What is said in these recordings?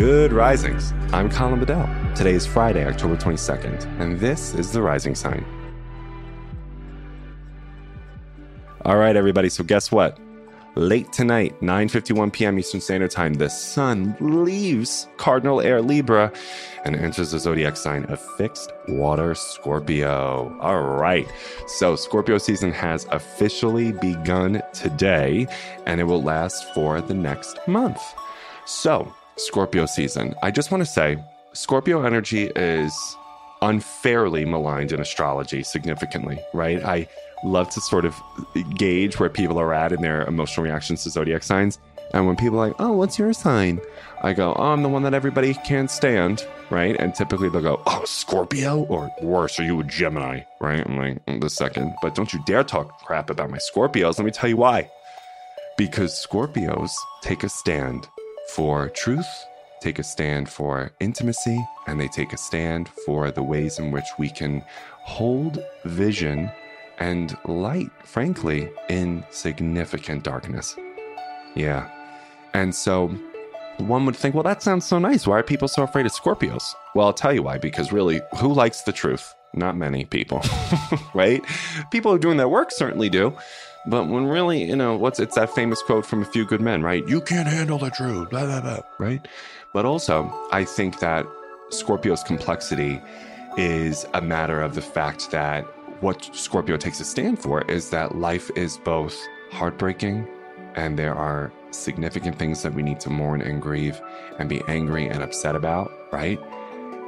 Good risings. I'm Colin Bedell. Today is Friday, October 22nd, and this is the Rising Sign. All right, everybody. So guess what? Late tonight, 9:51 p.m. Eastern Standard Time, the sun leaves cardinal air Libra and enters the zodiac sign of fixed water Scorpio. All right. So Scorpio season has officially begun today and it will last for the next month. So, Scorpio season. I just want to say Scorpio energy is unfairly maligned in astrology significantly, right? I love to sort of gauge where people are at in their emotional reactions to zodiac signs. And when people are like, oh, what's your sign? I go, oh, I'm the one that everybody can't stand, right? And typically they'll go, oh, Scorpio? Or worse, are you a Gemini, right? I'm like, mm, the second. But don't you dare talk crap about my Scorpios. Let me tell you why. Because Scorpios take a stand for truth, take a stand for intimacy, and they take a stand for the ways in which we can hold vision and light, frankly, in significant darkness. Yeah. And so one would think, well, that sounds so nice. Why are people so afraid of Scorpios? Well, I'll tell you why, because really, who likes the truth? Not many people, right? People who are doing their work certainly do. But when really, you know, what's it's that famous quote from A Few Good Men, right? You can't handle the truth, blah, blah, blah, right? But also, I think that Scorpio's complexity is a matter of the fact that what Scorpio takes a stand for is that life is both heartbreaking and there are significant things that we need to mourn and grieve and be angry and upset about, right?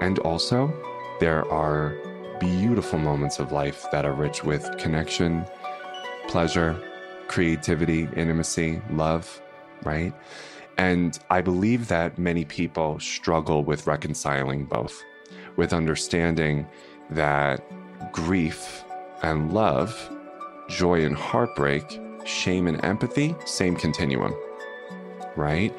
And also, there are beautiful moments of life that are rich with connection, pleasure, creativity, intimacy, love, right? And I believe that many people struggle with reconciling both, with understanding that grief and love, joy and heartbreak, shame and empathy, same continuum, right?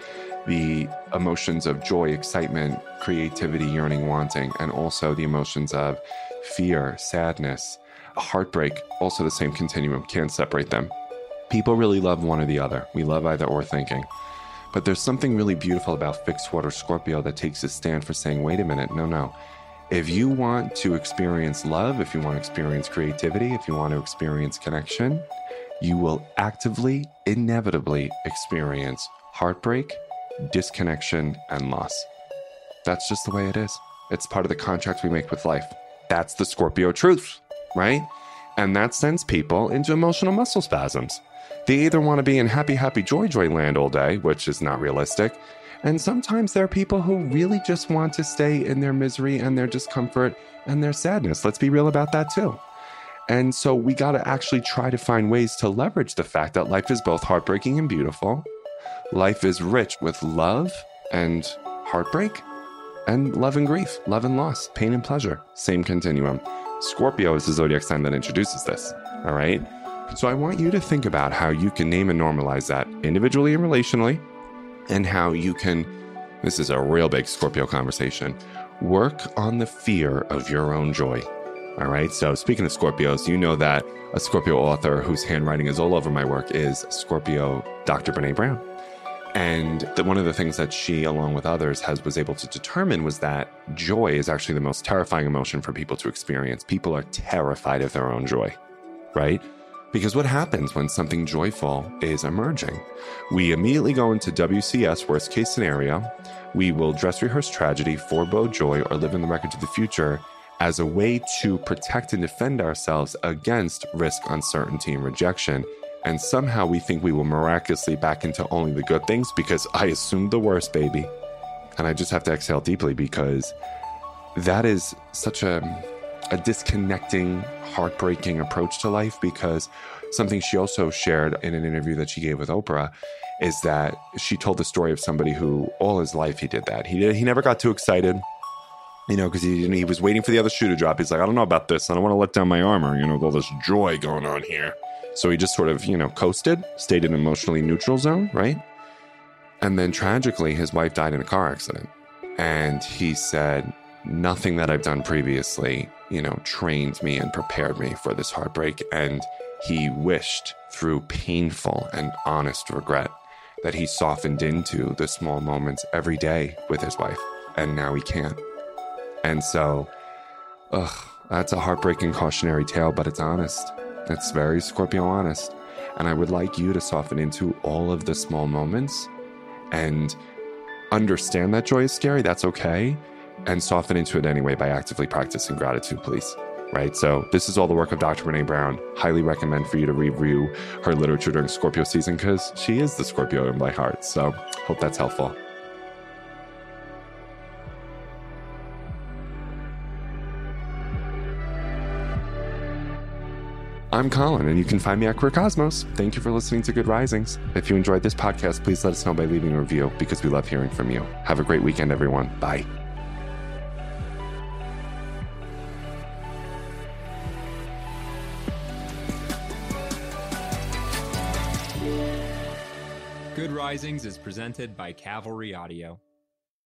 The emotions of joy, excitement, creativity, yearning, wanting, and also the emotions of fear, sadness, heartbreak, also the same continuum, can't separate them. People really love one or the other. We love either or thinking. But there's something really beautiful about fixed water Scorpio that takes a stand for saying, wait a minute, no, no. If you want to experience love, if you want to experience creativity, if you want to experience connection, you will actively, inevitably experience heartbreak, disconnection, and loss. That's just the way it is. It's part of the contract we make with life. That's the Scorpio truth, right? And that sends people into emotional muscle spasms. They either want to be in happy, happy, joy, joy land all day, which is not realistic. And sometimes there are people who really just want to stay in their misery and their discomfort and their sadness. Let's be real about that too. And so we got to actually try to find ways to leverage the fact that life is both heartbreaking and beautiful. Life is rich with love and heartbreak, and love and grief, love and loss, pain and pleasure. Same continuum. Scorpio is the zodiac sign that introduces this. All right. So I want you to think about how you can name and normalize that individually and relationally, and how you can, this is a real big Scorpio conversation, work on the fear of your own joy. All right. So speaking of Scorpios, you know that a Scorpio author whose handwriting is all over my work is Scorpio Dr. Brene Brown. And the, one of the things that she, along with others, has was able to determine was that joy is actually the most terrifying emotion for people to experience. People are terrified of their own joy, right? Because what happens when something joyful is emerging? We immediately go into WCS, worst case scenario. We will dress rehearse tragedy, forebode joy, or live in the record of the future as a way to protect and defend ourselves against risk, uncertainty, and rejection. And somehow we think we will miraculously back into only the good things because I assumed the worst, baby. And I just have to exhale deeply because that is such a, a disconnecting, heartbreaking approach to life. Because something she also shared in an interview that she gave with Oprah is that she told the story of somebody who all his life he did that. He did, he never got too excited, you know, because he he was waiting for the other shoe to drop. He's like, I don't know about this. I don't want to let down my armor. You know, with all this joy going on here. So he just sort of you know coasted, stayed in emotionally neutral zone, right? And then tragically, his wife died in a car accident, and he said, nothing that I've done previously, you know, trained me and prepared me for this heartbreak. And he wished through painful and honest regret that he softened into the small moments every day with his wife. And now he can't. And so, ugh, that's a heartbreaking cautionary tale, but it's honest. It's very Scorpio honest. And I would like you to soften into all of the small moments and understand that joy is scary. That's okay and soften into it anyway by actively practicing gratitude, please. Right. So, this is all the work of Dr. Brene Brown. Highly recommend for you to review her literature during Scorpio season because she is the Scorpio in my heart. So, hope that's helpful. I'm Colin, and you can find me at Queer Cosmos. Thank you for listening to Good Risings. If you enjoyed this podcast, please let us know by leaving a review because we love hearing from you. Have a great weekend, everyone. Bye. Good Risings is presented by Cavalry Audio.